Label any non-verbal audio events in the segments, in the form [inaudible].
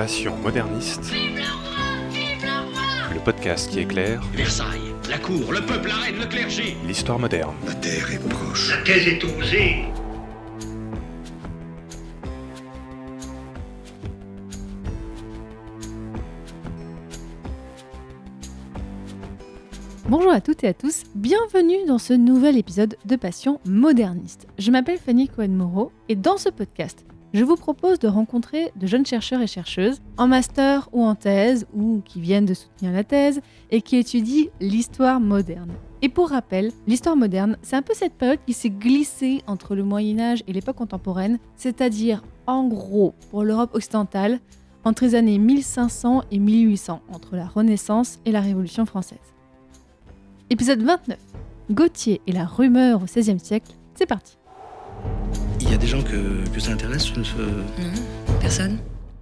Passion moderniste. Le podcast qui éclaire Versailles, la cour, le peuple, la reine, le clergé. l'histoire moderne. La terre est proche. La thèse est osée. Bonjour à toutes et à tous, bienvenue dans ce nouvel épisode de Passion moderniste. Je m'appelle Fanny Cohen-Moreau et dans ce podcast, je vous propose de rencontrer de jeunes chercheurs et chercheuses en master ou en thèse ou qui viennent de soutenir la thèse et qui étudient l'histoire moderne. Et pour rappel, l'histoire moderne, c'est un peu cette période qui s'est glissée entre le Moyen Âge et l'époque contemporaine, c'est-à-dire en gros pour l'Europe occidentale, entre les années 1500 et 1800, entre la Renaissance et la Révolution française. Épisode 29. Gauthier et la rumeur au XVIe siècle, c'est parti. Il y a des gens que, que ça intéresse Non, personne.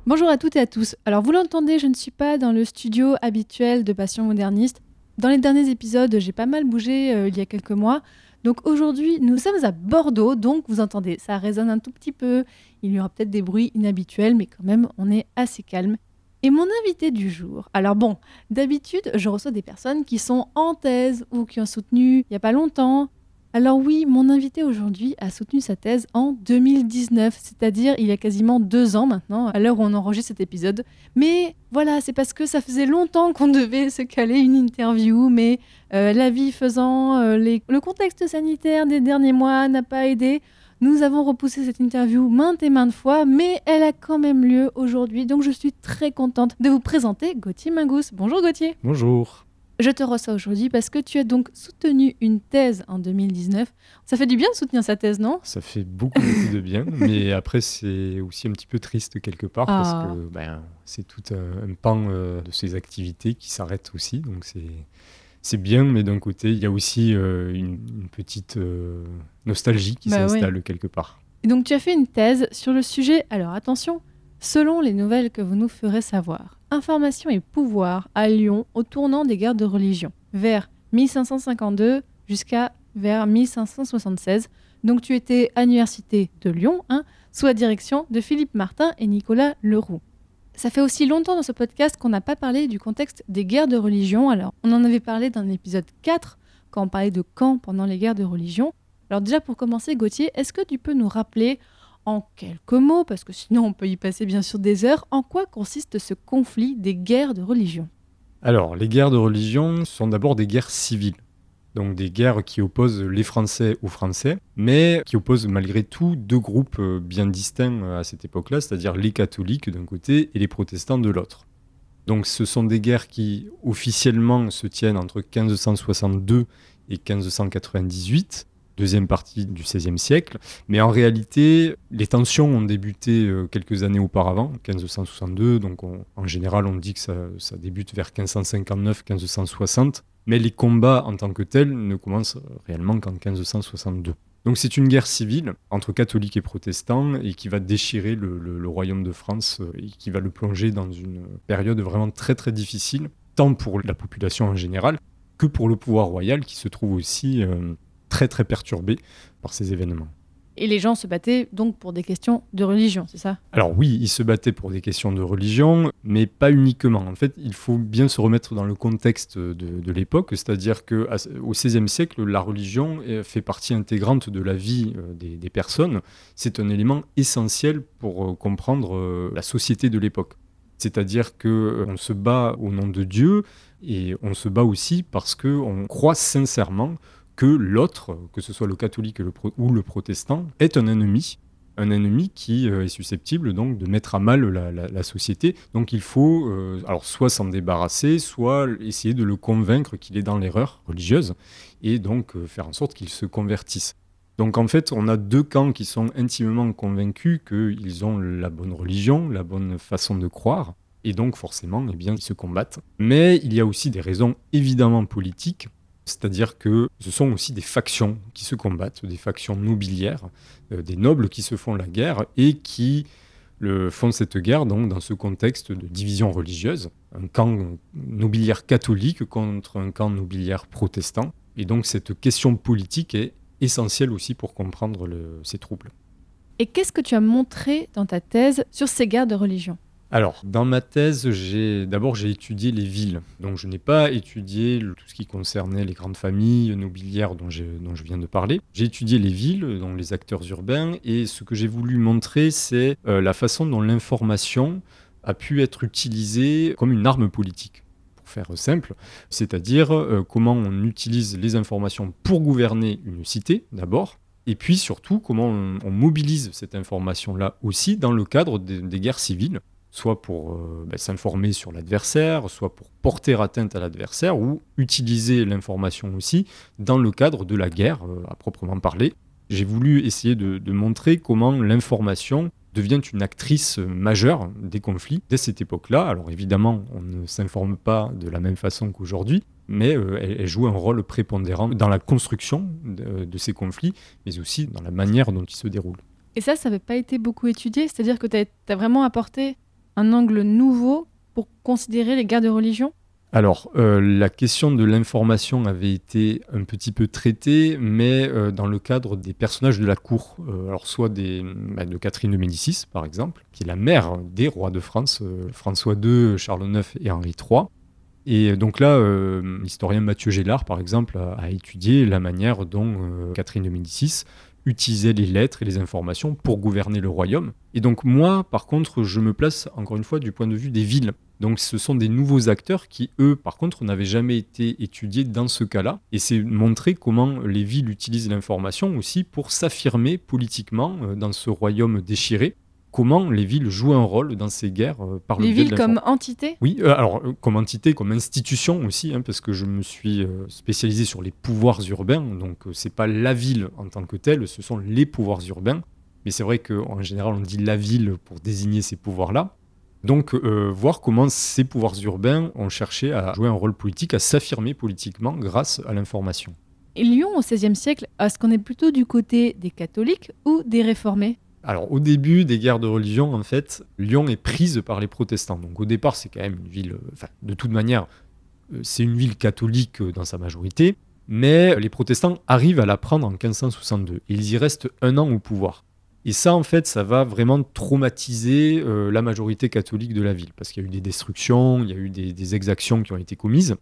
Bonjour à toutes et à tous. Alors vous l'entendez, je ne suis pas dans le studio habituel de Passion Moderniste. Dans les derniers épisodes, j'ai pas mal bougé euh, il y a quelques mois. Donc aujourd'hui, nous sommes à Bordeaux, donc vous entendez, ça résonne un tout petit peu. Il y aura peut-être des bruits inhabituels, mais quand même, on est assez calme. Et mon invité du jour. Alors bon, d'habitude, je reçois des personnes qui sont en thèse ou qui ont soutenu il n'y a pas longtemps. Alors oui, mon invité aujourd'hui a soutenu sa thèse en 2019, c'est-à-dire il y a quasiment deux ans maintenant, à l'heure où on enregistre cet épisode. Mais voilà, c'est parce que ça faisait longtemps qu'on devait se caler une interview, mais euh, la vie faisant, euh, le contexte sanitaire des derniers mois n'a pas aidé. Nous avons repoussé cette interview maintes et maintes fois, mais elle a quand même lieu aujourd'hui, donc je suis très contente de vous présenter Gauthier Mingous. Bonjour Gauthier Bonjour. Je te reçois aujourd'hui parce que tu as donc soutenu une thèse en 2019. Ça fait du bien de soutenir sa thèse, non? Ça fait beaucoup, beaucoup de bien, [laughs] mais après c'est aussi un petit peu triste quelque part Ah. parce que ben, c'est tout un, un pan euh, de ses activités qui s'arrête aussi, donc c'est c'est bien, mais d'un côté il y a aussi euh, une, une petite euh, nostalgie qui Bah s'installe quelque part. Et donc tu as fait une thèse sur le sujet, alors attention, selon les nouvelles que vous nous ferez savoir, information et pouvoir à Lyon au tournant des guerres de religion, vers 1552 jusqu'à vers 1576. Donc tu étais à l'université de Lyon, hein, sous la direction de Philippe Martin et Nicolas Leroux. Ça fait aussi longtemps dans ce podcast qu'on n'a pas parlé du contexte des guerres de religion. Alors, on en avait parlé dans l'épisode 4, quand on parlait de camps pendant les guerres de religion. Alors déjà, pour commencer, Gauthier, est-ce que tu peux nous rappeler en quelques mots, parce que sinon on peut y passer bien sûr des heures, en quoi consiste ce conflit des guerres de religion? Alors, les guerres de religion sont d'abord des guerres civiles. Donc des guerres qui opposent les Français aux Français, mais qui opposent malgré tout deux groupes euh, bien distincts à cette époque-là, c'est-à-dire les catholiques d'un côté et les protestants de l'autre. Donc ce sont des guerres qui officiellement se tiennent entre 1562 et 1598, deuxième partie du XVIe siècle, mais en réalité, les tensions ont débuté euh, quelques années auparavant, 1562, donc on- en général on dit que ça, ça débute vers 1559-1560, mais les combats en tant que tels ne commencent réellement qu'en 1562. Donc c'est une guerre civile entre catholiques et protestants et qui va déchirer le royaume de France euh, et qui va le plonger dans une période vraiment très très difficile, tant pour la population en général que pour le pouvoir royal qui se trouve aussi euh, très très perturbé par ces événements. Et les gens se battaient donc pour des questions de religion, c'est ça? Alors oui, ils se battaient pour des questions de religion, mais pas uniquement. En fait, il faut bien se remettre dans le contexte de, de l'époque, c'est-à-dire qu'au XVIe siècle, la religion euh, fait partie intégrante de la vie euh, des, des personnes. C'est un élément essentiel pour euh, comprendre la société de l'époque. C'est-à-dire que on se bat au nom de Dieu et on se bat aussi parce que on croit sincèrement que l'autre, que ce soit le catholique ou le protestant, est un ennemi un ennemi qui euh, est susceptible donc de mettre à mal la société. Donc il faut euh, alors soit s'en débarrasser, soit essayer de le convaincre qu'il est dans l'erreur religieuse et donc euh, faire en sorte qu'il se convertisse. Donc en fait, on a deux camps qui sont intimement convaincus qu'ils ont la bonne religion, la bonne façon de croire, et donc forcément, eh bien, ils se combattent. Mais il y a aussi des raisons évidemment politiques, c'est-à-dire que ce sont aussi des factions qui se combattent, des factions nobiliaires, euh, des nobles qui se font la guerre et qui le, font cette guerre donc dans ce contexte de division religieuse, un camp nobiliaire catholique contre un camp nobiliaire protestant. Et donc cette question politique est essentielle aussi pour comprendre ces troubles. Et qu'est-ce que tu as montré dans ta thèse sur ces guerres de religion? Alors, dans ma thèse, j'ai d'abord j'ai étudié les villes. Donc, je n'ai pas étudié tout ce qui concernait les grandes familles nobiliaires dont, je viens de parler. J'ai étudié les villes, donc les acteurs urbains, et ce que j'ai voulu montrer, c'est euh, la façon dont l'information a pu être utilisée comme une arme politique. Pour faire simple, c'est-à-dire euh, comment on utilise les informations pour gouverner une cité, d'abord, et puis surtout comment on, mobilise cette information-là aussi dans le cadre des guerres civiles soit pour euh, ben, s'informer sur l'adversaire, soit pour porter atteinte à l'adversaire, ou utiliser l'information aussi dans le cadre de la guerre euh, à proprement parler. J'ai voulu essayer de, montrer comment l'information devient une actrice majeure des conflits dès cette époque-là. Alors évidemment, on ne s'informe pas de la même façon qu'aujourd'hui, mais euh, elle, joue un rôle prépondérant dans la construction de ces conflits, mais aussi dans la manière dont ils se déroulent. Et ça, ça n'avait pas été beaucoup étudié C'est-à-dire que tu as, vraiment apporté un angle nouveau pour considérer les guerres de religion? Alors, euh, la question de l'information avait été un petit peu traitée, mais euh, dans le cadre des personnages de la cour. Euh, alors, soit bah, de Catherine de Médicis, par exemple, qui est la mère des rois de France, François II, Charles IX et Henri III. Et donc là, l'historien Mathieu Gélard, par exemple, a, étudié la manière dont Catherine de Médicis utilisait les lettres et les informations pour gouverner le royaume. Et donc moi, par contre, je me place encore une fois du point de vue des villes. Donc ce sont des nouveaux acteurs qui, eux, par contre, n'avaient jamais été étudiés dans ce cas-là. Et c'est montrer comment les villes utilisent l'information aussi pour s'affirmer politiquement euh, dans ce royaume déchiré. Comment les villes jouent un rôle dans ces guerres euh, par le Les biais villes comme entité? Oui, euh, alors euh, comme entité, comme institution aussi, hein, parce que je me suis spécialisé sur les pouvoirs urbains, donc c'est pas la ville en tant que telle, ce sont les pouvoirs urbains. Mais c'est vrai qu'en général, on dit la ville pour désigner ces pouvoirs-là. Donc, voir comment ces pouvoirs urbains ont cherché à jouer un rôle politique, à s'affirmer politiquement grâce à l'information. Et Lyon, au XVIe siècle, est-ce qu'on est plutôt du côté des catholiques ou des réformés? Alors, au début des guerres de religion, en fait, Lyon est prise par les protestants. Donc, au départ, c'est quand même une ville. euh, Enfin, de toute manière, euh, c'est une ville catholique euh, dans sa majorité. Mais les protestants arrivent à la prendre en 1562. Et ils y restent un an au pouvoir. Et ça, en fait, ça va vraiment traumatiser la majorité catholique de la ville. Parce qu'il y a eu des destructions, il y a eu des exactions qui ont été commises.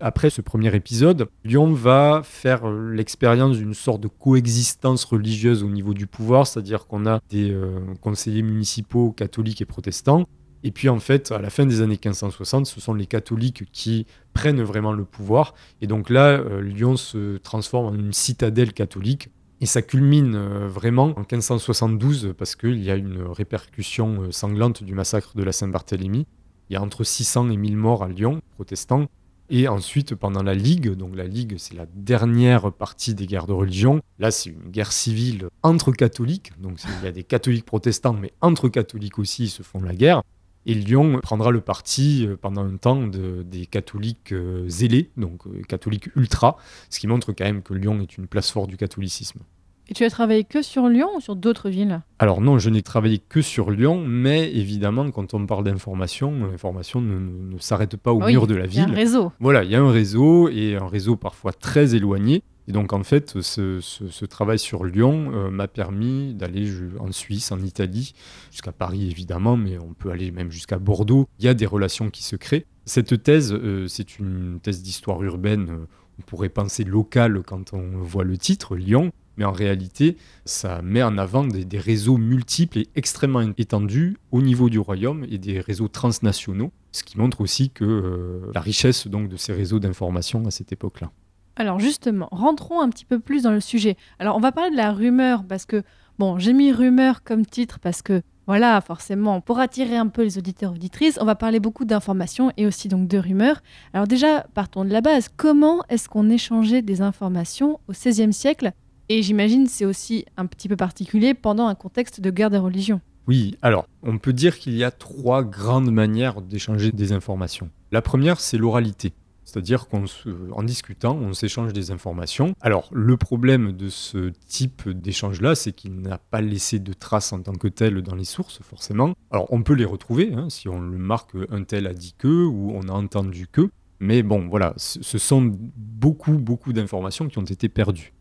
Après ce premier épisode, Lyon va faire l'expérience d'une sorte de coexistence religieuse au niveau du pouvoir, c'est-à-dire qu'on a des euh, conseillers municipaux catholiques et protestants. Et puis en fait, à la fin des années 1560, ce sont les catholiques qui prennent vraiment le pouvoir. Et donc là, euh, Lyon se transforme en une citadelle catholique. Et ça culmine euh, vraiment en 1572 parce qu'il y a une répercussion sanglante du massacre de la Saint-Barthélemy. Il y a entre 600 et 1000 morts à Lyon, protestants. Et ensuite, pendant la Ligue, donc la Ligue, c'est la dernière partie des guerres de religion. Là, c'est une guerre civile entre catholiques. Donc, il y a des catholiques protestants, mais entre catholiques aussi, ils se font la guerre. Et Lyon prendra le parti euh, pendant un temps de- des catholiques euh, zélés, donc euh, catholiques ultra, ce qui montre quand même que Lyon est une place forte du catholicisme. Et tu as travaillé que sur Lyon ou sur d'autres villes Alors non, je n'ai travaillé que sur Lyon, mais évidemment, quand on parle d'information, l'information ne, ne- ne s'arrête pas au oui, mur de la Il y a un ville. réseau. Voilà, il y a un réseau et un réseau parfois très éloigné. Et donc en fait, ce, ce- ce travail sur Lyon euh, m'a permis d'aller en Suisse, en Italie, jusqu'à Paris évidemment, mais on peut aller même jusqu'à Bordeaux. Il y a des relations qui se créent. Cette thèse, euh, c'est une thèse d'histoire urbaine, euh, on pourrait penser locale quand on voit le titre, Lyon. Mais en réalité, ça met en avant des, réseaux multiples et extrêmement étendus au niveau du royaume et des réseaux transnationaux, ce qui montre aussi que euh, la richesse donc de ces réseaux d'information à cette époque-là. Alors justement, rentrons un petit peu plus dans le sujet. Alors on va parler de la rumeur parce que, bon, j'ai mis rumeur comme titre parce que, voilà, forcément, pour attirer un peu les auditeurs auditrices, on va parler beaucoup d'informations et aussi donc de rumeurs. Alors déjà, partons de la base. Comment est-ce qu'on échangeait des informations au XVIe siècle Et j'imagine c'est aussi un petit peu particulier pendant un contexte de guerre des religions. Oui, alors, on peut dire qu'il y a trois grandes manières d'échanger des informations. La première, c'est l'oralité. C'est-à-dire qu'en discutant, on s'échange des informations. Alors, le problème de ce type d'échange-là, c'est qu'il n'a pas laissé de traces en tant que tel dans les sources, forcément. Alors, on peut les retrouver, hein, si on le marque, un tel a dit que, ou on a entendu que. Mais bon, voilà, ce ce sont beaucoup, beaucoup d'informations qui ont été perdues.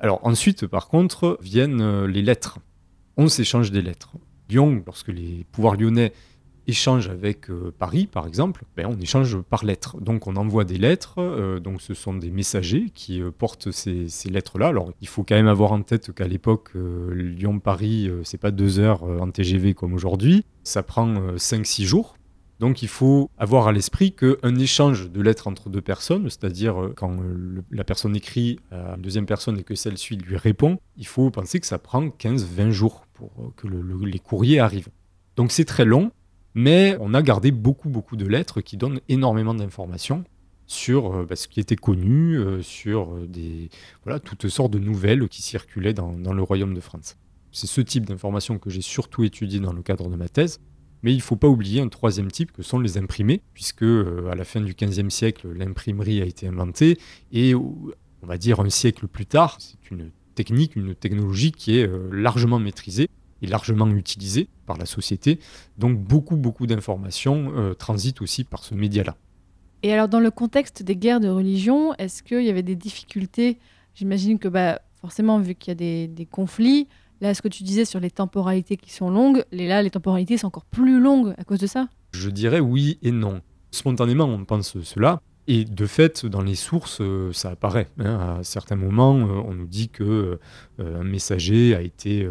Alors ensuite, par contre, viennent euh, les lettres. On s'échange des lettres. Lyon, lorsque les pouvoirs lyonnais échange avec euh, Paris, par exemple, ben, on échange par lettres. Donc on envoie des lettres, euh, donc ce sont des messagers qui portent ces, ces lettres-là. Alors il faut quand même avoir en tête qu'à l'époque, Lyon-Paris, c'est pas deux heures en TGV comme aujourd'hui, ça prend 5-6 jours. Donc il faut avoir à l'esprit qu'un échange de lettres entre deux personnes, c'est-à-dire euh, quand euh, la personne écrit à une deuxième personne et que celle-ci lui répond, il faut penser que ça prend 15-20 jours pour euh, que le- le- les courriers arrivent. Donc c'est très long, mais on a gardé beaucoup beaucoup de lettres qui donnent énormément d'informations sur bah, ce qui était connu, sur des, voilà, toutes sortes de nouvelles qui circulaient dans, dans le royaume de France. C'est ce type d'informations que j'ai surtout étudié dans le cadre de ma thèse. Mais il ne faut pas oublier un troisième type que sont les imprimés, puisque euh, à la fin du XVe siècle, l'imprimerie a été inventée, et on va dire un siècle plus tard, c'est une technique, une technologie qui est euh, largement maîtrisée et largement utilisée par la société. Donc beaucoup, beaucoup d'informations euh, transitent aussi par ce média-là. Et alors, dans le contexte des guerres de religion, est-ce qu'il y avait des difficultés? J'imagine que, bah, forcément, vu qu'il y a des conflits, là, ce que tu disais sur les temporalités qui sont longues, les, les temporalités sont encore plus longues à cause de ça Je dirais oui et non. Spontanément, on pense cela. Et de fait, dans les sources, euh, ça apparaît. hein. À certains moments, euh, on nous dit que euh, un messager a été,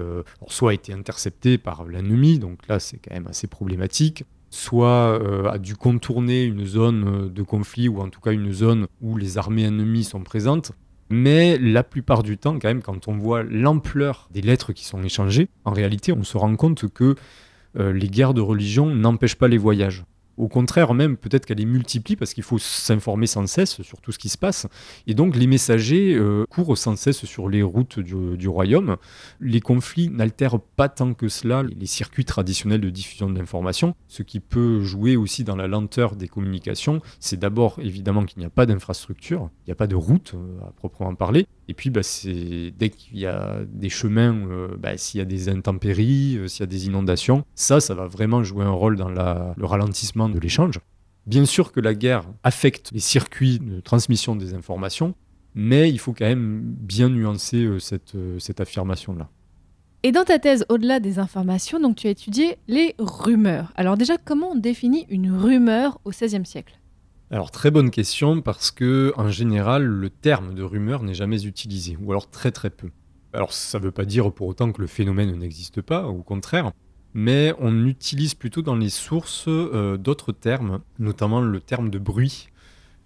soit a été intercepté par l'ennemi, donc là c'est quand même assez problématique, soit a dû contourner une zone de conflit ou en tout cas une zone où les armées ennemies sont présentes. Mais la plupart du temps, quand même, quand on voit l'ampleur des lettres qui sont échangées, en réalité, on se rend compte que euh, les guerres de religion n'empêchent pas les voyages. Au contraire, même, peut-être qu'elle les multiplie parce qu'il faut s'informer sans cesse sur tout ce qui se passe. Et donc, les messagers euh, courent sans cesse sur les routes du, du royaume. Les conflits n'altèrent pas tant que cela les circuits traditionnels de diffusion d'informations. Ce qui peut jouer aussi dans la lenteur des communications, c'est d'abord évidemment qu'il n'y a pas d'infrastructure, il n'y a pas de route euh, à proprement parler. Et puis, bah, dès qu'il y a des chemins, euh, bah, s'il y a des intempéries, euh, s'il y a des inondations, ça, ça va vraiment jouer un rôle dans le ralentissement de l'échange. Bien sûr que la guerre affecte les circuits de transmission des informations, mais il faut quand même bien nuancer cette, euh, cette affirmation-là. Et dans ta thèse, au-delà des informations, donc tu as étudié les rumeurs. Alors déjà, comment on définit une rumeur au XVIe siècle? Alors très bonne question parce que en général le terme de rumeur n'est jamais utilisé ou alors très très peu. Alors ça ne veut pas dire pour autant que le phénomène n'existe pas, au contraire, mais on utilise plutôt dans les sources euh, d'autres termes, notamment le terme de bruit,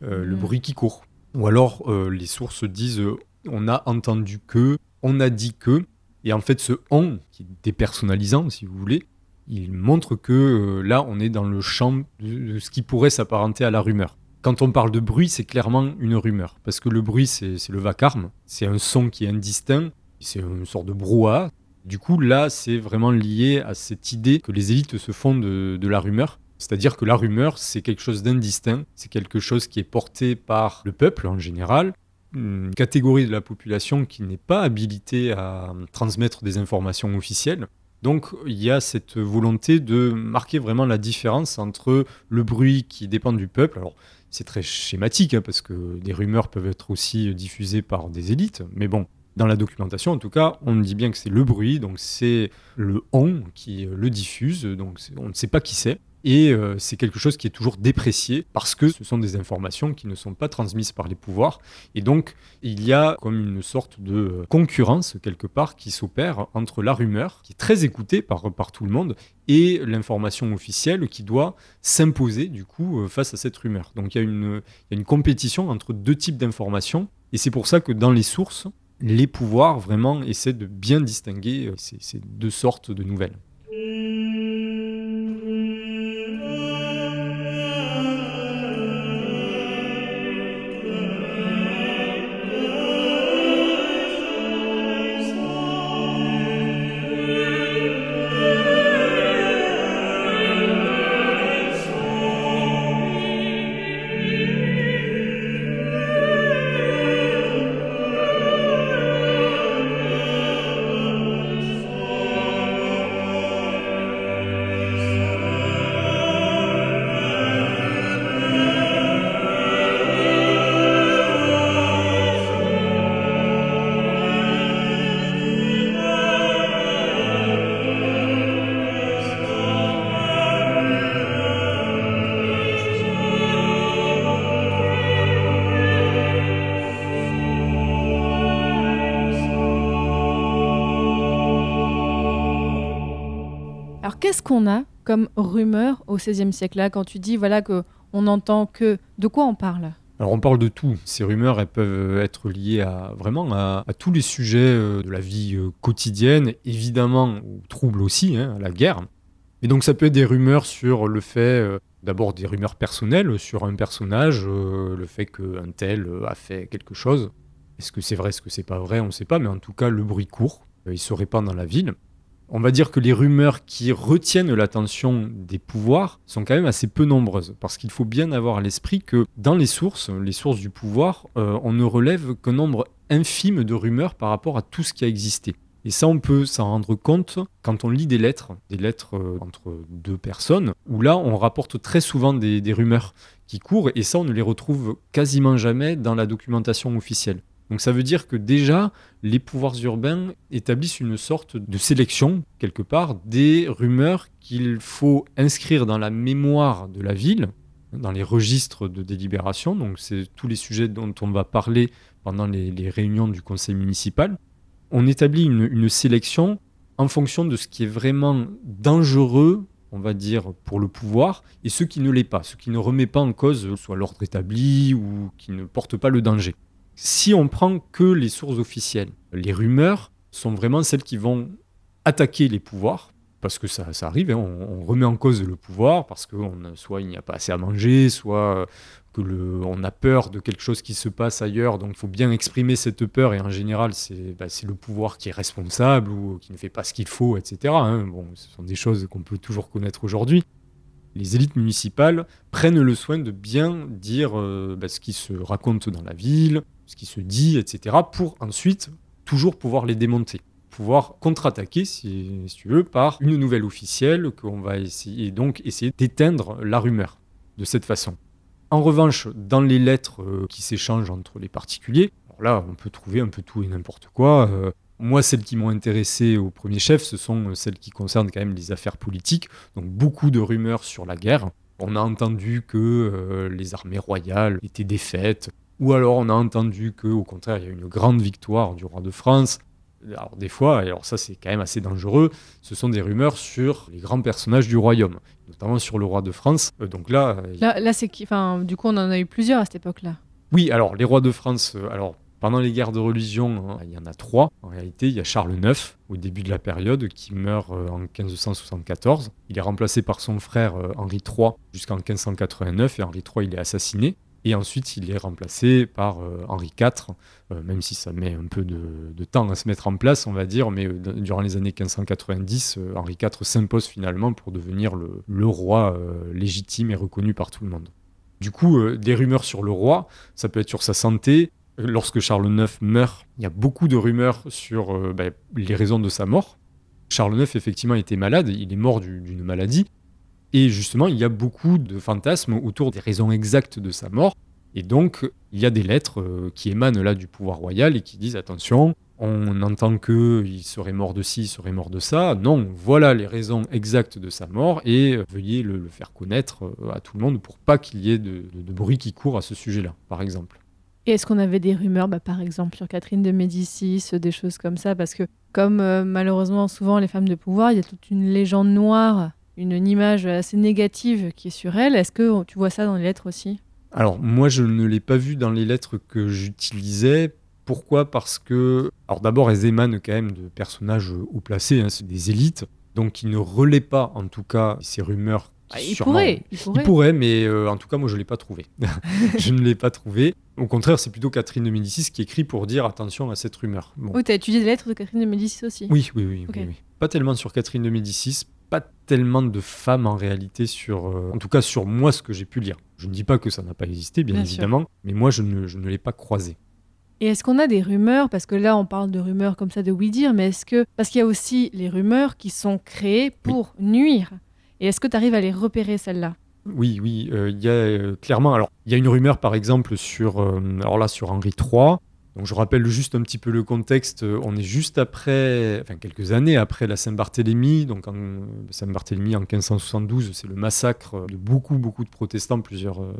euh, le Mhm. bruit qui court. Ou alors euh, les sources disent on a entendu que, on a dit que, et en fait ce on qui est dépersonnalisant si vous voulez, il montre que euh, là, on est dans le champ de, ce qui pourrait s'apparenter à la rumeur. Quand on parle de bruit, c'est clairement une rumeur, parce que le bruit, c'est le vacarme, c'est un son qui est indistinct, c'est une sorte de brouhaha. Du coup, là, c'est vraiment lié à cette idée que les élites se font de la rumeur. C'est-à-dire que la rumeur, c'est quelque chose d'indistinct, c'est quelque chose qui est porté par le peuple en général, une catégorie de la population qui n'est pas habilitée à transmettre des informations officielles. Donc il y a cette volonté de marquer vraiment la différence entre le bruit qui dépend du peuple. Alors c'est très schématique hein, parce que des rumeurs peuvent être aussi diffusées par des élites, mais bon, dans la documentation en tout cas, on dit bien que c'est le bruit, donc c'est le on qui le diffuse, donc on ne sait pas qui c'est. Et euh, c'est quelque chose qui est toujours déprécié parce que ce sont des informations qui ne sont pas transmises par les pouvoirs. Et donc, il y a comme une sorte de euh, concurrence quelque part qui s'opère entre la rumeur, qui est très écoutée par, par tout le monde, et l'information officielle qui doit s'imposer du coup euh, face à cette rumeur. Donc il y, a une, il y a une compétition entre deux types d'informations, et c'est pour ça que dans les sources, les pouvoirs vraiment essaient de bien distinguer ces, ces deux sortes de nouvelles. Qu'on a comme rumeur au XVIe siècle là Quand tu dis voilà que on entend que, de quoi on parle? Alors on parle de tout. Ces rumeurs, elles peuvent être liées à vraiment à, tous les sujets euh, de la vie euh, quotidienne, évidemment aux troubles aussi, hein, à la guerre. Et donc ça peut être des rumeurs sur le fait, euh, d'abord des rumeurs personnelles sur un personnage, le fait qu'un tel a fait quelque chose. Est-ce que c'est vrai, est-ce que c'est pas vrai, on ne sait pas, mais en tout cas le bruit court, il se répand dans la ville on va dire que les rumeurs qui retiennent l'attention des pouvoirs sont quand même assez peu nombreuses, parce qu'il faut bien avoir à l'esprit que dans les sources, les sources du pouvoir, euh, on ne relève qu'un nombre infime de rumeurs par rapport à tout ce qui a existé. Et ça, on peut s'en rendre compte quand on lit des lettres, des lettres euh, entre deux personnes, où là, on rapporte très souvent des rumeurs qui courent, et ça, on ne les retrouve quasiment jamais dans la documentation officielle. Donc ça veut dire que déjà, les pouvoirs urbains établissent une sorte de sélection, quelque part, des rumeurs qu'il faut inscrire dans la mémoire de la ville, dans les registres de délibération. Donc c'est tous les sujets dont on va parler pendant les, réunions du conseil municipal. On établit une, sélection en fonction de ce qui est vraiment dangereux on va dire, pour le pouvoir, et ce qui ne l'est pas, ce qui ne remet pas en cause soit l'ordre établi ou qui ne porte pas le danger si on prend que les sources officielles, les rumeurs sont vraiment celles qui vont attaquer les pouvoirs, parce que ça, arrive, hein, on, remet en cause le pouvoir, parce que soit il n'y a pas assez à manger, soit que on a peur de quelque chose qui se passe ailleurs, donc il faut bien exprimer cette peur, et en général c'est bah, le pouvoir qui est responsable ou qui ne fait pas ce qu'il faut, etc. Hein. Bon, ce sont des choses qu'on peut toujours connaître aujourd'hui les élites municipales prennent le soin de bien dire euh, bah, ce qui se raconte dans la ville, ce qui se dit, etc., pour ensuite toujours pouvoir les démonter, pouvoir contre-attaquer, si, tu veux, par une nouvelle officielle qu'on va essayer, donc essayer d'éteindre la rumeur de cette façon. En revanche, dans les lettres euh, qui s'échangent entre les particuliers, là, on peut trouver un peu tout et n'importe quoi. Euh, moi, celles qui m'ont intéressé au premier chef, ce sont celles qui concernent quand même les affaires politiques, donc beaucoup de rumeurs sur la guerre. On a entendu que euh, les armées royales étaient défaites, ou alors on a entendu que, au contraire, il y a une grande victoire du roi de France. Alors des fois, alors ça c'est quand même assez dangereux, ce sont des rumeurs sur les grands personnages du royaume, notamment sur le roi de France. Euh, donc là, euh, là, là c'est qui Enfin, du coup, on en a eu plusieurs à cette époque-là. Oui, alors les rois de France, euh, alors pendant les guerres de religion, hein, il y en a trois. En réalité, il y a Charles IX, au début de la période, qui meurt en 1574. Il est remplacé par son frère Henri III jusqu'en 1589, et Henri III, il est assassiné. Et ensuite, il est remplacé par euh, Henri IV, euh, même si ça met un peu de, temps à se mettre en place, on va dire, mais euh, durant les années 1590, Henri IV s'impose finalement pour devenir le, roi légitime et reconnu par tout le monde. Du coup, des rumeurs sur le roi, ça peut être sur sa santé. Lorsque Charles IX meurt, il y a beaucoup de rumeurs sur ben, les raisons de sa mort. Charles IX, effectivement, était malade, il est mort d'une maladie, et justement, il y a beaucoup de fantasmes autour des raisons exactes de sa mort. Et donc, il y a des lettres euh, qui émanent là du pouvoir royal et qui disent attention, on entend qu'il serait mort de ci, il serait mort de ça. Non, voilà les raisons exactes de sa mort et euh, veuillez le, faire connaître euh, à tout le monde pour pas qu'il y ait de, bruit qui court à ce sujet-là, par exemple. Et est-ce qu'on avait des rumeurs, bah, par exemple, sur Catherine de Médicis, des choses comme ça? Parce que, comme malheureusement souvent les femmes de pouvoir, il y a toute une légende noire une, image assez négative qui est sur elle. Est-ce que tu vois ça dans les lettres aussi? Alors moi je ne l'ai pas vu dans les lettres que j'utilisais. Pourquoi? Parce que, alors d'abord elles émanent quand même de personnages haut placés, hein, c'est des élites, donc ils ne relaient pas en tout cas ces rumeurs ah, il, pourrait, il, pourrait. mais euh, en tout cas, moi, je ne l'ai pas trouvé. [laughs] je ne l'ai pas trouvé. Au contraire, c'est plutôt Catherine de Médicis qui écrit pour dire attention à cette rumeur. Oui, tu as étudié les lettres de Catherine de Médicis aussi Oui, oui, oui, oui, oui. Pas tellement sur Catherine de Médicis, pas tellement de femmes en réalité sur, euh, en tout cas sur moi, ce que j'ai pu lire. Je ne dis pas que ça n'a pas existé, bien, évidemment, mais moi, je ne, je ne l'ai pas croisé. Et est-ce qu'on a des rumeurs Parce que là, on parle de rumeurs comme ça de oui dire, mais est-ce que. Parce qu'il y a aussi les rumeurs qui sont créées pour nuire. Et est-ce que tu arrives à les repérer, celles-là? Oui, oui, euh, il y a euh, clairement. Alors, il y a une rumeur, par exemple, sur, alors là, sur Henri III, donc je rappelle juste un petit peu le contexte. On est juste après, enfin quelques années après la Saint-Barthélemy. Donc Saint-Barthélemy en 1572, c'est le massacre de beaucoup, beaucoup de protestants, plusieurs euh,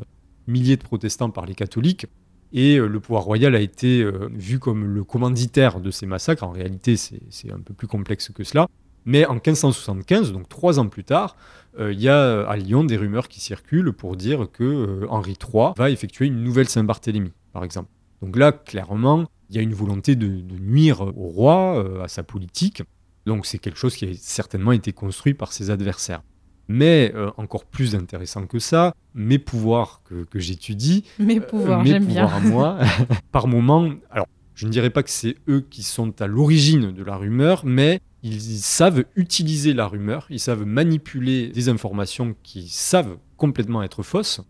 milliers de protestants par les catholiques. Et euh, le pouvoir royal a été euh, vu comme le commanditaire de ces massacres. En réalité, c'est un peu plus complexe que cela. Mais en 1575, donc trois ans plus tard, il y a à Lyon des rumeurs qui circulent pour dire que Henri III va effectuer une nouvelle Saint-Barthélemy, par exemple. Donc là, clairement, il y a une volonté de, de nuire au roi, euh, à sa politique. Donc c'est quelque chose qui a certainement été construit par ses adversaires. Mais euh, encore plus intéressant que ça, mes pouvoirs que, que j'étudie, [laughs] Mes euh, pouvoirs, mes j'aime bien. à moi, [laughs] par moment, alors je ne dirais pas que c'est eux qui sont à l'origine de la rumeur, mais ils savent utiliser la rumeur, ils savent manipuler des informations qui savent complètement être fausses,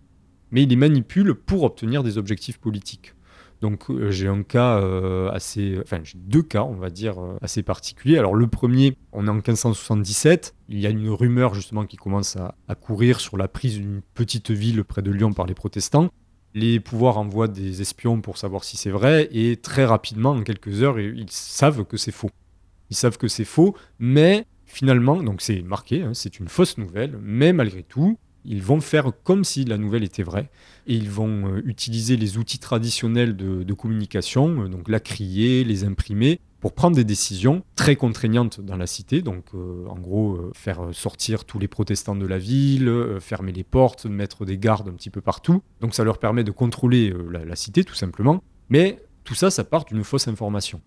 mais ils les manipulent pour obtenir des objectifs politiques. Donc euh, j'ai un cas euh, assez, enfin j'ai deux cas, on va dire euh, assez particuliers. Alors le premier, on est en 1577. Il y a une rumeur justement qui commence à, courir sur la prise d'une petite ville près de Lyon par les protestants. Les pouvoirs envoient des espions pour savoir si c'est vrai et très rapidement, en quelques heures, ils savent que c'est faux. Ils savent que c'est faux, mais finalement, donc c'est marqué, hein, c'est une fausse nouvelle, mais malgré tout, ils vont faire comme si la nouvelle était vraie et ils vont euh, utiliser les outils traditionnels de, communication, euh, donc la crier, les imprimer, pour prendre des décisions très contraignantes dans la cité. Donc, euh, en gros, faire sortir tous les protestants de la ville, fermer les portes, mettre des gardes un petit peu partout. Donc, ça leur permet de contrôler la, la cité, tout simplement. Mais tout ça, ça part d'une fausse information.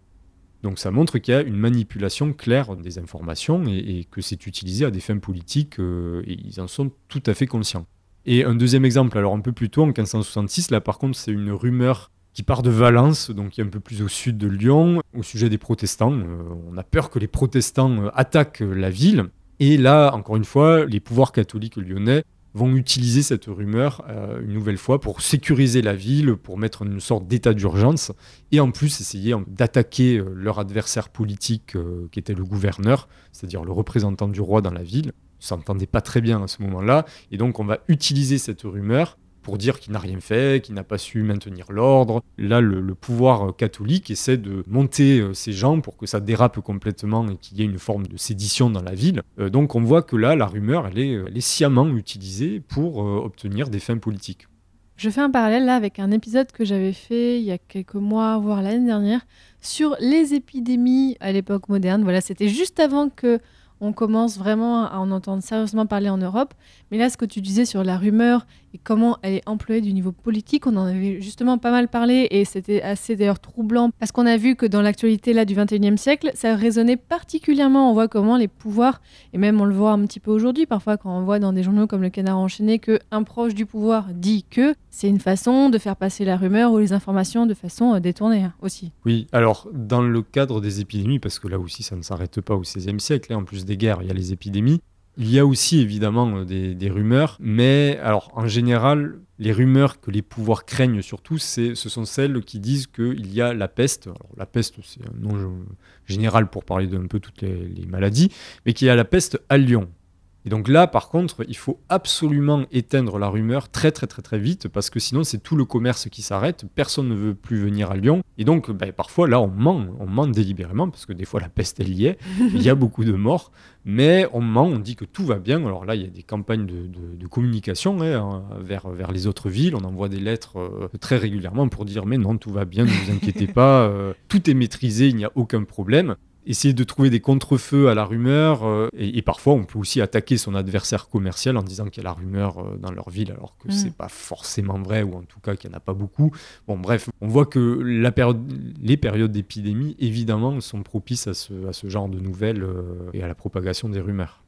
Donc ça montre qu'il y a une manipulation claire des informations et, que c'est utilisé à des fins politiques euh, et ils en sont tout à fait conscients. Et un deuxième exemple, alors un peu plus tôt, en 1566, là par contre c'est une rumeur qui part de Valence, donc qui est un peu plus au sud de Lyon, au sujet des protestants. Euh, on a peur que les protestants euh, attaquent la ville. Et là, encore une fois, les pouvoirs catholiques lyonnais vont utiliser cette rumeur euh, une nouvelle fois pour sécuriser la ville, pour mettre une sorte d'état d'urgence, et en plus essayer euh, d'attaquer euh, leur adversaire politique qui était le gouverneur, c'est-à-dire le représentant du roi dans la ville. Ils s'entendaient pas très bien à ce moment-là, et donc on va utiliser cette rumeur pour dire qu'il n'a rien fait, qu'il n'a pas su maintenir l'ordre. Là, le, pouvoir euh, catholique essaie de monter euh, ces gens pour que ça dérape complètement et qu'il y ait une forme de sédition dans la ville. Euh, donc on voit que là, la rumeur, elle est, sciemment utilisée pour euh, obtenir des fins politiques. Je fais un parallèle là avec un épisode que j'avais fait il y a quelques mois, voire l'année dernière, sur les épidémies à l'époque moderne. Voilà, c'était juste avant que on commence vraiment à en entendre sérieusement parler en Europe. Mais là, ce que tu disais sur la rumeur comment elle est employée du niveau politique, on en avait justement pas mal parlé et c'était assez d'ailleurs troublant parce qu'on a vu que dans l'actualité là du 21e siècle, ça résonnait particulièrement. On voit comment les pouvoirs, et même on le voit un petit peu aujourd'hui parfois quand on voit dans des journaux comme le Canard enchaîné que un proche du pouvoir dit que c'est une façon de faire passer la rumeur ou les informations de façon euh, détournée hein, aussi. Oui, alors dans le cadre des épidémies, parce que là aussi ça ne s'arrête pas au XVIe siècle, hein, en plus des guerres, il y a les épidémies. Il y a aussi évidemment euh, des, rumeurs, mais en général, les rumeurs que les pouvoirs craignent surtout, ce sont celles qui disent qu'il y a la peste. La peste, c'est un nom général pour parler d'un peu toutes les maladies, mais qu'il y a la peste à Lyon. Et donc là, par contre, il faut absolument éteindre la rumeur très très très très vite parce que sinon c'est tout le commerce qui s'arrête, personne ne veut plus venir à Lyon. Et donc ben, parfois là on ment, on ment délibérément parce que des fois la peste elle y est, il y a beaucoup de morts, mais on ment, on dit que tout va bien. Alors là il y a des campagnes de, communication hein, vers, vers les autres villes, on envoie des lettres euh, très régulièrement pour dire mais non tout va bien, ne vous inquiétez pas, euh, tout est maîtrisé, il n'y a aucun problème essayer de trouver des contre-feux à la rumeur. euh, et, et parfois, on peut aussi attaquer son adversaire commercial en disant qu'il y a la rumeur euh, dans leur ville, alors que Mm. c'est pas forcément vrai, ou en tout cas qu'il n'y en a pas beaucoup. Bon, bref, on voit que la période, les périodes d'épidémie, évidemment, sont propices à ce, à ce genre de nouvelles euh, et à la propagation des rumeurs.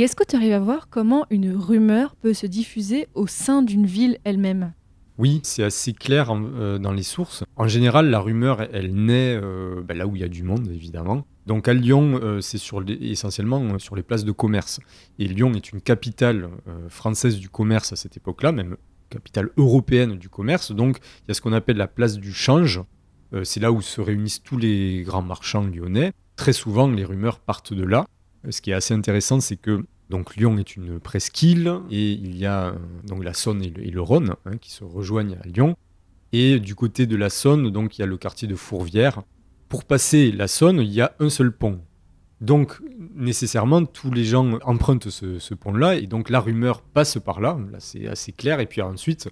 Et est-ce que tu arrives à voir comment une rumeur peut se diffuser au sein d'une ville elle-même? Oui, c'est assez clair euh, dans les sources. En général, la rumeur, elle, naît euh, ben, là où il y a du monde, évidemment. Donc à Lyon, euh, c'est essentiellement sur les places de commerce. Et Lyon est une capitale française du commerce à cette époque-là, même capitale européenne du commerce. Donc il y a ce qu'on appelle la place du change. C'est là où se réunissent tous les grands marchands lyonnais. Très souvent, les rumeurs partent de là. Euh, ce qui est assez intéressant, c'est que donc Lyon est une presqu'île et il y a euh, donc la Saône et le, Rhône hein, qui se rejoignent à Lyon. Et du côté de la Saône, donc il y a le quartier de Fourvière. Pour passer la Saône, il y a un seul pont. Donc nécessairement, tous les gens empruntent ce, ce pont-là et donc la rumeur passe par là. Là, c'est assez clair. Et puis ensuite,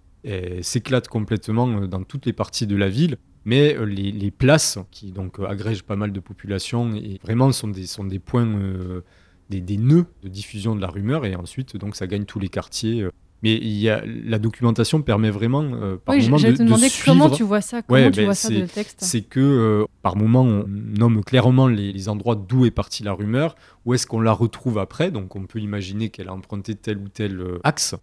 s'éclate complètement dans toutes les parties de la ville. Mais euh, les, les places, qui donc euh, agrègent pas mal de population, et vraiment sont des, sont des points, euh, des, des nœuds de diffusion de la rumeur, et ensuite donc ça gagne tous les quartiers. Mais il y a, la documentation permet vraiment euh, par Oui, moment de, te de demander comment suivre. tu vois ça, comment Ouais, tu ben, vois ça de le texte. C'est que euh, par moment on nomme clairement les, les endroits d'où est partie la rumeur, où est-ce qu'on la retrouve après. Donc on peut imaginer qu'elle a emprunté tel ou tel axe.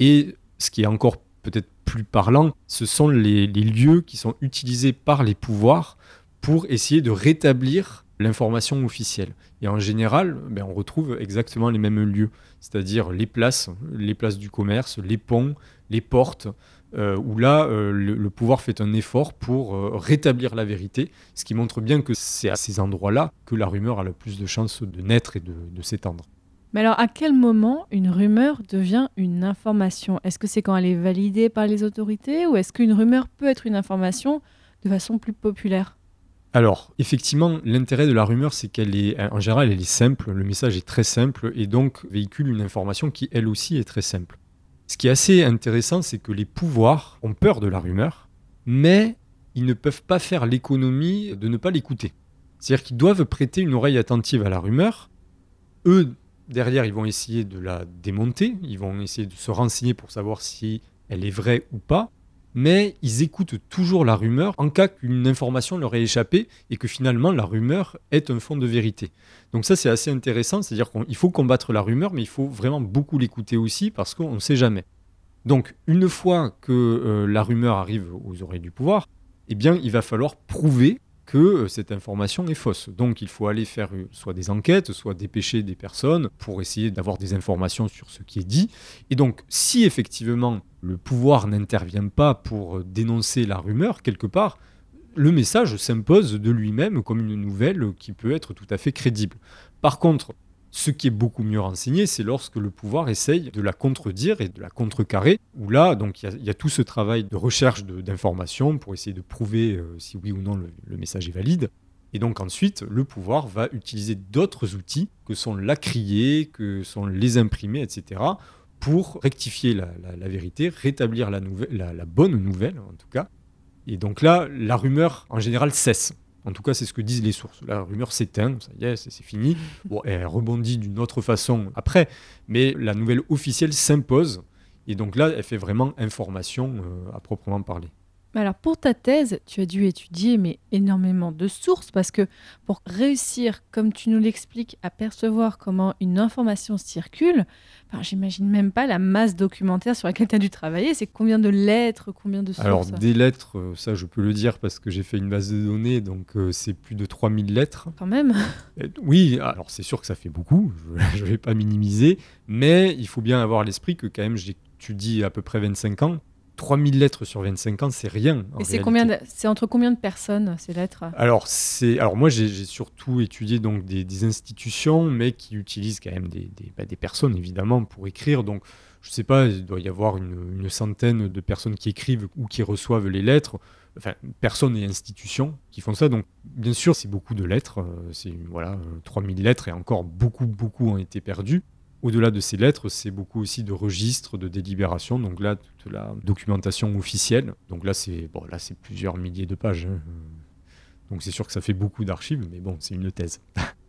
Et ce qui est encore peut-être plus parlant, ce sont les, lieux qui sont utilisés par les pouvoirs pour essayer de rétablir l'information officielle. Et en général, ben, on retrouve exactement les mêmes lieux, c'est-à-dire les places, les places du commerce, les ponts, les portes, euh, où là, euh, le, pouvoir fait un effort pour euh, rétablir la vérité, ce qui montre bien que c'est à ces endroits-là que la rumeur a le plus de chances de naître et de s'étendre. Mais alors, à quel moment une rumeur devient une information? Est-ce que c'est quand elle est validée par les autorités ou est-ce qu'une rumeur peut être une information de façon plus populaire? Alors, effectivement, l'intérêt de la rumeur, c'est qu'elle est, en général, elle est simple, le message est très simple et donc véhicule une information qui, elle aussi, est très simple. Ce qui est assez intéressant, c'est que les pouvoirs ont peur de la rumeur, mais ils ne peuvent pas faire l'économie de ne pas l'écouter. C'est-à-dire qu'ils doivent prêter une oreille attentive à la rumeur. Eux, derrière, ils vont essayer de la démonter, ils vont essayer de se renseigner pour savoir si elle est vraie ou pas, mais ils écoutent toujours la rumeur en cas qu'une information leur ait échappé et que finalement la rumeur est un fond de vérité. Donc ça c'est assez intéressant, c'est-à-dire qu'il faut combattre la rumeur, mais il faut vraiment beaucoup l'écouter aussi parce qu'on ne sait jamais. Donc une fois que euh, la rumeur arrive aux oreilles du pouvoir, eh bien il va falloir prouver que euh, cette information est fausse. Donc il faut aller faire euh, soit des enquêtes, soit dépêcher des personnes pour essayer d'avoir des informations sur ce qui est dit. Et donc si effectivement le pouvoir n'intervient pas pour euh, dénoncer la rumeur quelque part, le message s'impose de lui-même comme une nouvelle qui peut être tout à fait crédible. Par contre, ce qui est beaucoup mieux renseigné, c'est lorsque le pouvoir essaye de la contredire et de la contrecarrer, où là, donc, il y a- tout ce travail de recherche d'informations pour essayer de prouver euh, si oui ou non le, message est valide. Et donc ensuite, le pouvoir va utiliser d'autres outils que sont la crier, que sont les imprimer, etc., pour rectifier la, vérité, rétablir la bonne nouvelle, en tout cas. Et donc là, la rumeur, en général, cesse. En tout cas, c'est ce que disent les sources. La rumeur s'éteint, ça y est, c'est fini. Bon, elle rebondit d'une autre façon après, mais la nouvelle officielle s'impose. Et donc là, elle fait vraiment information euh, à proprement parler. Alors pour ta thèse, tu as dû étudier mais énormément de sources parce que pour réussir, comme tu nous l'expliques, à percevoir comment une information circule, enfin, j'imagine même pas la masse documentaire sur laquelle tu as dû travailler. C'est combien de lettres, combien de sources? Alors, des lettres, euh, ça je peux le dire parce que j'ai fait une base de données, donc euh, c'est plus de 3000 lettres. Quand même. [laughs] Oui, alors c'est sûr que ça fait beaucoup, je [laughs] ne vais pas minimiser, mais il faut bien avoir à l'esprit que quand même j'étudie à peu près 25 ans. 3000 lettres sur 25 ans, c'est rien. en Et c'est combien de- C'est entre combien de personnes ces lettres? Alors, c'est, alors moi, j'ai, surtout étudié donc des, des institutions, mais qui utilisent quand même des, des, bah, des personnes, évidemment, pour écrire. Donc, je sais pas, il doit y avoir une, une centaine de personnes qui écrivent ou qui reçoivent les lettres. Enfin, personnes et institutions qui font ça. Donc, bien sûr, c'est beaucoup de lettres. euh, C'est, voilà, euh, 3000 lettres et encore beaucoup, beaucoup ont été perdues. Au-delà de ces lettres, c'est beaucoup aussi de registres, de délibérations. Donc là, toute la documentation officielle. Donc là, c'est bon, là, c'est plusieurs milliers de pages. hein. Donc c'est sûr que ça fait beaucoup d'archives, mais bon, c'est une thèse.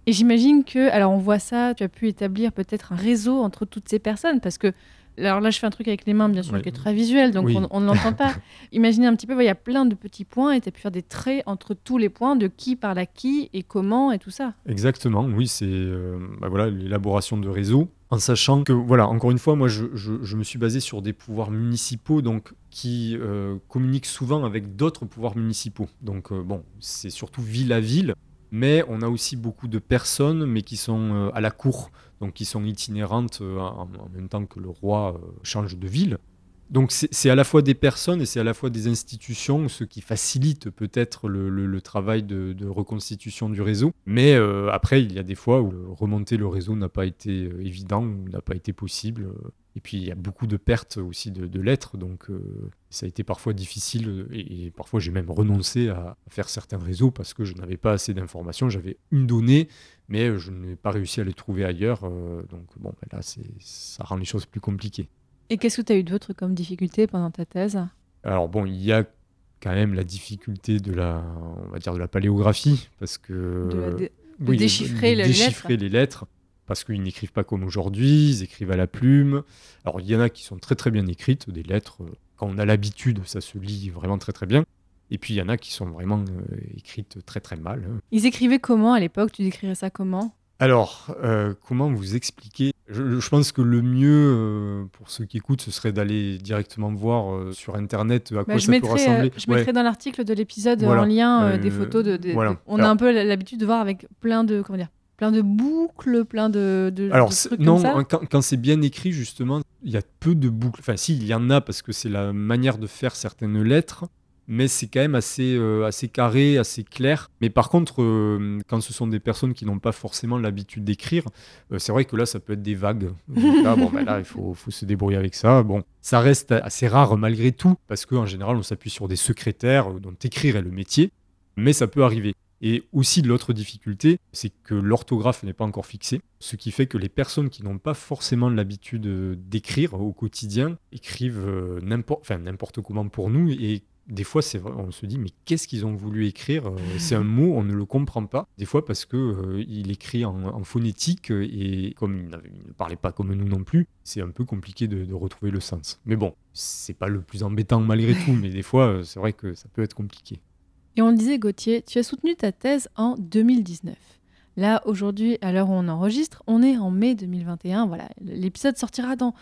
Et j'imagine que, alors on voit ça, tu as pu établir peut-être un réseau entre toutes ces personnes, parce que, alors là je fais un truc avec les mains, bien sûr, Ouais. qui est très visuel, donc Oui. on ne l'entend pas. [laughs] Imaginez un petit peu, il y a plein de petits points, et tu as pu faire des traits entre tous les points, de qui parle à qui, et comment, et tout ça. Exactement, oui, c'est euh, bah voilà, l'élaboration de réseaux. En sachant que, voilà, encore une fois, moi, je, je- je me suis basé sur des pouvoirs municipaux donc, qui euh, communiquent souvent avec d'autres pouvoirs municipaux. Donc, euh, bon, c'est surtout ville à ville, mais on a aussi beaucoup de personnes, mais qui sont euh, à la cour, donc qui sont itinérantes euh, en, même temps que le roi euh, change de ville. Donc c'est à la fois des personnes et c'est à la fois des institutions, ce qui facilite peut-être le, travail de, reconstitution du réseau. Mais euh, après, il y a des fois où remonter le réseau n'a pas été évident n'a pas été possible. Et puis il y a beaucoup de pertes aussi de, lettres, donc ça a été parfois difficile et parfois j'ai même renoncé à faire certains réseaux parce que je n'avais pas assez d'informations. J'avais une donnée, mais euh, je n'ai pas réussi à les trouver ailleurs. euh, donc bon, là, ça rend les choses plus compliquées. Et qu'est-ce que tu as eu d'autre comme difficulté pendant ta thèse? Alors bon, il y a quand même la difficulté de la, on va dire de la paléographie, parce que De la dé- de oui, déchiffrer de les déchiffrer les lettres, parce qu'ils n'écrivent pas comme aujourd'hui, ils écrivent à la plume. Alors il y en a qui sont très très bien écrites, des lettres. euh, Quand on a l'habitude, ça se lit vraiment très très bien. Et puis il y en a qui sont vraiment euh, écrites très très mal. hein. Ils écrivaient comment à l'époque? Tu décrirais ça comment? Alors, euh, comment vous expliquer? Je, je pense que le mieux euh, pour ceux qui écoutent, ce serait d'aller directement voir euh, sur Internet à Bah, quoi je ça peut mettrai, euh, rassembler. je Ouais. mettrai dans l'article de l'épisode Voilà. en lien euh, des photos de. de- voilà. de- on a un peu l'habitude de voir avec plein de comment dire, plein de boucles, plein de, de, Alors, de trucs non, comme ça. hein, quand, quand c'est bien écrit, justement, il y a peu de boucles. Enfin, si, il y en a parce que c'est la manière de faire certaines lettres, mais c'est quand même assez, euh, assez carré, assez clair. Mais par contre, euh, quand ce sont des personnes qui n'ont pas forcément l'habitude d'écrire, euh, c'est vrai que là, ça peut être des vagues. Là, [laughs] bon, ben là, il faut, faut se débrouiller avec ça. Bon, ça reste assez rare malgré tout, parce qu'en général, on s'appuie sur des secrétaires dont écrire est le métier, mais ça peut arriver. Et aussi, l'autre difficulté, c'est que l'orthographe n'est pas encore fixée, ce qui fait que les personnes qui n'ont pas forcément l'habitude d'écrire au quotidien écrivent n'importe enfin, n'importe comment pour nous. Et des fois, c'est on se dit, mais qu'est-ce qu'ils ont voulu écrire Euh, C'est un mot, on ne le comprend pas. Des fois, parce que euh, il écrit en, phonétique euh, et comme il ne parlait pas comme nous non plus, c'est un peu compliqué de, de retrouver le sens. Mais bon, c'est pas le plus embêtant malgré tout, mais des fois, euh, c'est vrai que ça peut être compliqué. Et on le disait, Gauthier, tu as soutenu ta thèse en 2019. Là, aujourd'hui, à l'heure où on enregistre, on est en mai 2021. Voilà, l'épisode sortira dans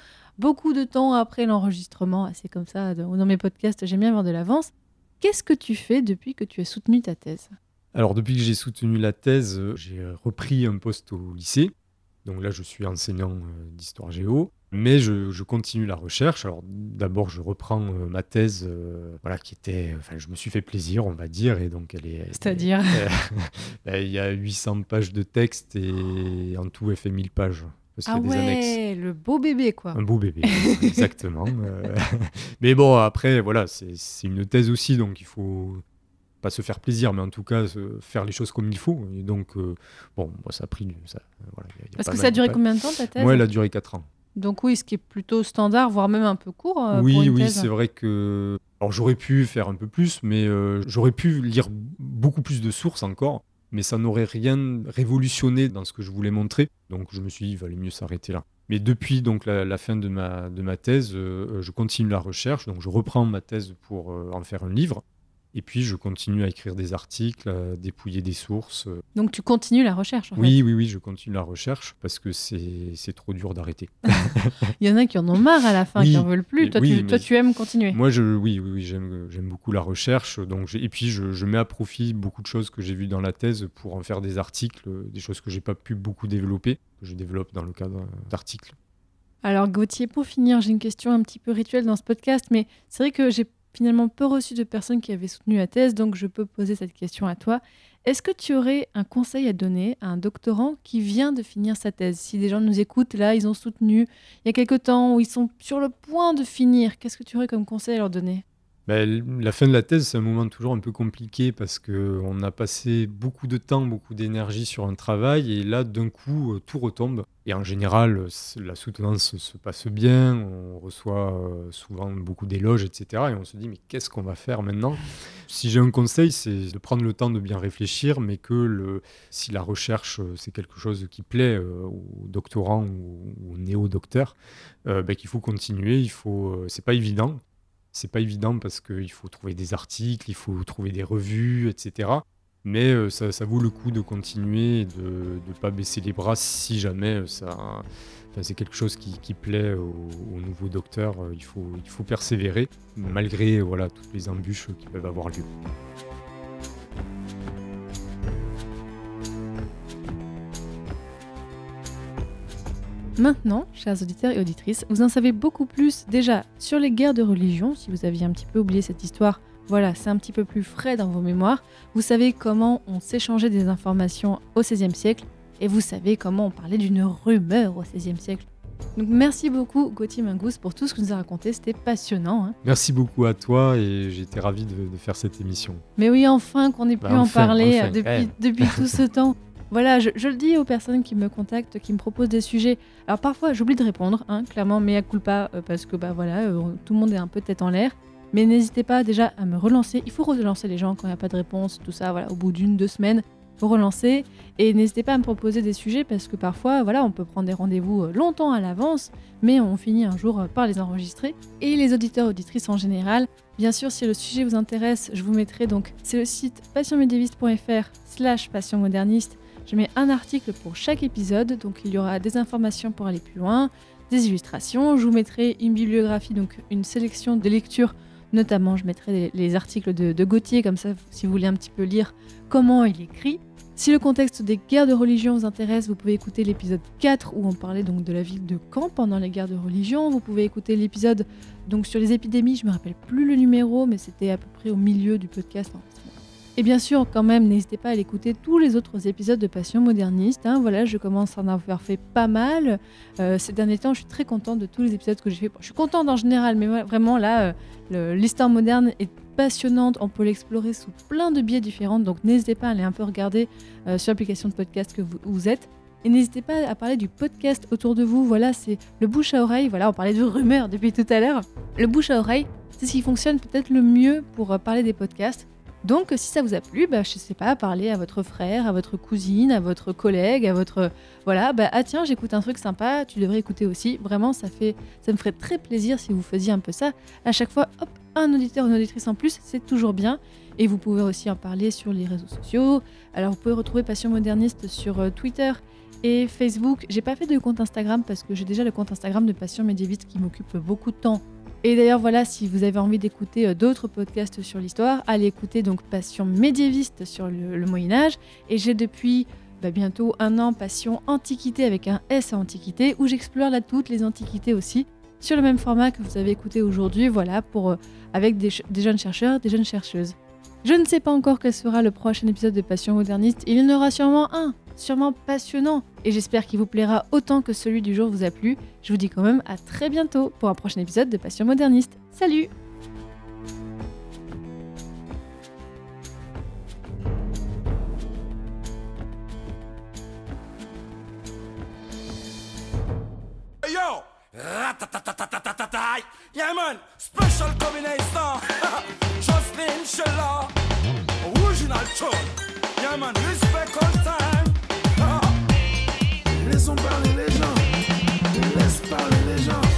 beaucoup de temps après l'enregistrement. C'est comme ça, dans mes podcasts, j'aime bien avoir de l'avance. Qu'est-ce que tu fais depuis que tu as soutenu ta thèse? Alors, depuis que j'ai soutenu la thèse, euh, j'ai euh, repris un poste au lycée. Donc là, je suis enseignant euh, d'histoire géo, mais je, je continue la recherche. Alors d'abord, je reprends ma thèse, euh, voilà, qui était, enfin, je me suis fait plaisir, on va dire, et donc elle est. C'est-à-dire? [laughs] Ben, Il y a 800 pages de texte et en tout, elle fait 1000 pages. Parce Ah annexes. ouais, le beau bébé, quoi. Un beau bébé, [laughs] exactement. euh. [laughs] Mais bon, après, voilà, c'est une thèse aussi, donc il faut pas se faire plaisir, mais en tout cas faire les choses comme il faut. Et donc, euh, bon, moi, ça a pris. Ça, voilà, il y a- il y a Parce que ça a duré combien de temps ta thèse Ouais, elle a duré 4 ans. Donc oui, ce qui est plutôt standard, voire même un peu court euh, oui, pour une oui, c'est vrai que. Alors, j'aurais pu faire un peu plus, mais j'aurais pu lire beaucoup plus de sources encore, mais ça n'aurait rien révolutionné dans ce que je voulais montrer. Donc, je me suis dit, il valait mieux s'arrêter là. Mais depuis donc la, fin de ma, de ma thèse, euh, je continue la recherche. Donc, je reprends ma thèse pour euh, en faire un livre. Et puis, je continue à écrire des articles, à dépouiller des sources. euh. Donc tu continues la recherche. En Oui, oui, oui, je continue la recherche parce que c'est trop dur d'arrêter. fait. [laughs] Il y en a qui en ont marre à la fin, Oui, qui en veulent plus. Toi, oui, tu, toi, tu aimes continuer. Moi, je, oui, oui, oui, j'aime, beaucoup la recherche. Donc et puis, je, je mets à profit beaucoup de choses que j'ai vues dans la thèse pour en faire des articles, euh, des choses que j'ai pas pu beaucoup développer, que je développe dans le cadre euh, d'articles. Alors Gauthier, pour finir, j'ai une question un petit peu rituelle dans ce podcast, mais c'est vrai que j'ai finalement peu reçu de personnes qui avaient soutenu la thèse, donc je peux poser cette question à toi. Est-ce que tu aurais un conseil à donner à un doctorant qui vient de finir sa thèse? Si des gens nous écoutent, là, ils ont soutenu il y a quelque temps, ou ils sont sur le point de finir, qu'est-ce que tu aurais comme conseil à leur donner? Ben, la fin de la thèse, c'est un moment toujours un peu compliqué parce qu'on a passé beaucoup de temps, beaucoup d'énergie sur un travail et là, d'un coup, euh, tout retombe. Et en général, la soutenance se passe bien, on reçoit euh, souvent beaucoup d'éloges, etc. Et on se dit, mais qu'est-ce qu'on va faire maintenant? Si j'ai un conseil, c'est de prendre le temps de bien réfléchir, mais que si la recherche, euh, c'est quelque chose qui plaît aux doctorants ou aux néo-docteurs, ben, qu'il faut continuer. Il faut, c'est pas évident. C'est pas évident parce qu'il faut trouver des articles, il faut trouver des revues, etc. Mais euh, ça, ça vaut le coup de continuer de ne pas baisser les bras si jamais euh, ça, enfin, c'est quelque chose qui, plaît aux, aux nouveaux docteurs. euh, Il faut, il faut persévérer malgré voilà, toutes les embûches qui peuvent avoir lieu. Maintenant, chers auditeurs et auditrices, vous en savez beaucoup plus déjà sur les guerres de religion, si vous aviez un petit peu oublié cette histoire. Voilà, c'est un petit peu plus frais dans vos mémoires. Vous savez comment on s'échangeait des informations au XVIe siècle et vous savez comment on parlait d'une rumeur au XVIe siècle. Donc merci beaucoup Gauthier Mingous pour tout ce que nous a raconté, c'était passionnant. hein. Merci beaucoup à toi et j'étais ravi de, de faire cette émission. Mais oui, enfin qu'on ait pu Bah, en enfin, parler enfin, euh, depuis, ouais. depuis tout ce [laughs] temps. Voilà, je, le dis aux personnes qui me contactent, qui me proposent des sujets. Alors parfois, j'oublie de répondre, hein, clairement, mais à culpa, euh, parce que bah voilà, euh, tout le monde est un peu tête en l'air. Mais n'hésitez pas déjà à me relancer. Il faut relancer les gens quand il n'y a pas de réponse, tout ça. Voilà, au bout d'une, deux semaines, faut relancer. Et n'hésitez pas à me proposer des sujets parce que parfois, voilà, on peut prendre des rendez-vous euh, longtemps à l'avance, mais on finit un jour par les enregistrer. Et les auditeurs auditrices en général, Bien sûr, si le sujet vous intéresse, je vous mettrai donc, c'est le site passionmédiéviste.fr slash passionmoderniste. Je mets un article pour chaque épisode, donc il y aura des informations pour aller plus loin, des illustrations. Je vous mettrai une bibliographie, donc une sélection de lectures. Notamment, je mettrai les, les articles de, Gauthier, comme ça, si vous voulez un petit peu lire comment il écrit. Si le contexte des guerres de religion vous intéresse, vous pouvez écouter l'épisode 4 où on parlait donc de la ville de Caen pendant les guerres de religion. Vous pouvez écouter l'épisode donc sur les épidémies, je me rappelle plus le numéro, mais c'était à peu près au milieu du podcast. Et bien sûr, quand même, n'hésitez pas à aller écouter tous les autres épisodes de Passion moderniste. hein. Voilà, je commence à en avoir fait pas mal. Euh, ces derniers temps, je suis très contente de tous les épisodes que j'ai fait. Je suis contente en général, mais vraiment là, euh, l'histoire moderne est passionnante. On peut l'explorer sous plein de biais différents. Donc n'hésitez pas à aller un peu regarder euh, sur l'application de podcast que vous, vous êtes. Et n'hésitez pas à parler du podcast autour de vous. Voilà, c'est le bouche à oreille. Voilà, on parlait de rumeurs depuis tout à l'heure. Le bouche à oreille, c'est ce qui fonctionne peut-être le mieux pour parler des podcasts. Donc, si ça vous a plu, bah, je sais pas, parlez à votre frère, à votre cousine, à votre collègue, à votre voilà, bah ah tiens, j'écoute un truc sympa, tu devrais écouter aussi. Vraiment, ça fait, ça me ferait très plaisir si vous faisiez un peu ça. À chaque fois, hop, un auditeur, une auditrice en plus, c'est toujours bien. Et vous pouvez aussi en parler sur les réseaux sociaux. Alors, vous pouvez retrouver Passion Moderniste sur euh, Twitter et Facebook. J'ai pas fait de compte Instagram parce que j'ai déjà le compte Instagram de Passion Médiéviste qui m'occupe beaucoup de temps. Et d'ailleurs, voilà, si vous avez envie d'écouter euh, d'autres podcasts sur l'histoire, allez écouter donc Passion médiéviste sur le, Moyen Âge. Et j'ai depuis bah, bientôt un an Passion Antiquité avec un S à Antiquité, où j'explore là toutes les antiquités aussi, sur le même format que vous avez écouté aujourd'hui, voilà, pour euh, avec des jeunes chercheurs, des jeunes chercheuses. Je ne sais pas encore quel sera le prochain épisode de Passion moderniste, il y en aura sûrement un, sûrement passionnant, et j'espère qu'il vous plaira autant que celui du jour vous a plu. Je vous dis quand même à très bientôt pour un prochain épisode de Passion moderniste. Salut Yo! Yeah, man! Special combination! Jocelyn Sheila! Original! Respect time! Laissons parler les gens. Laisse parler les gens.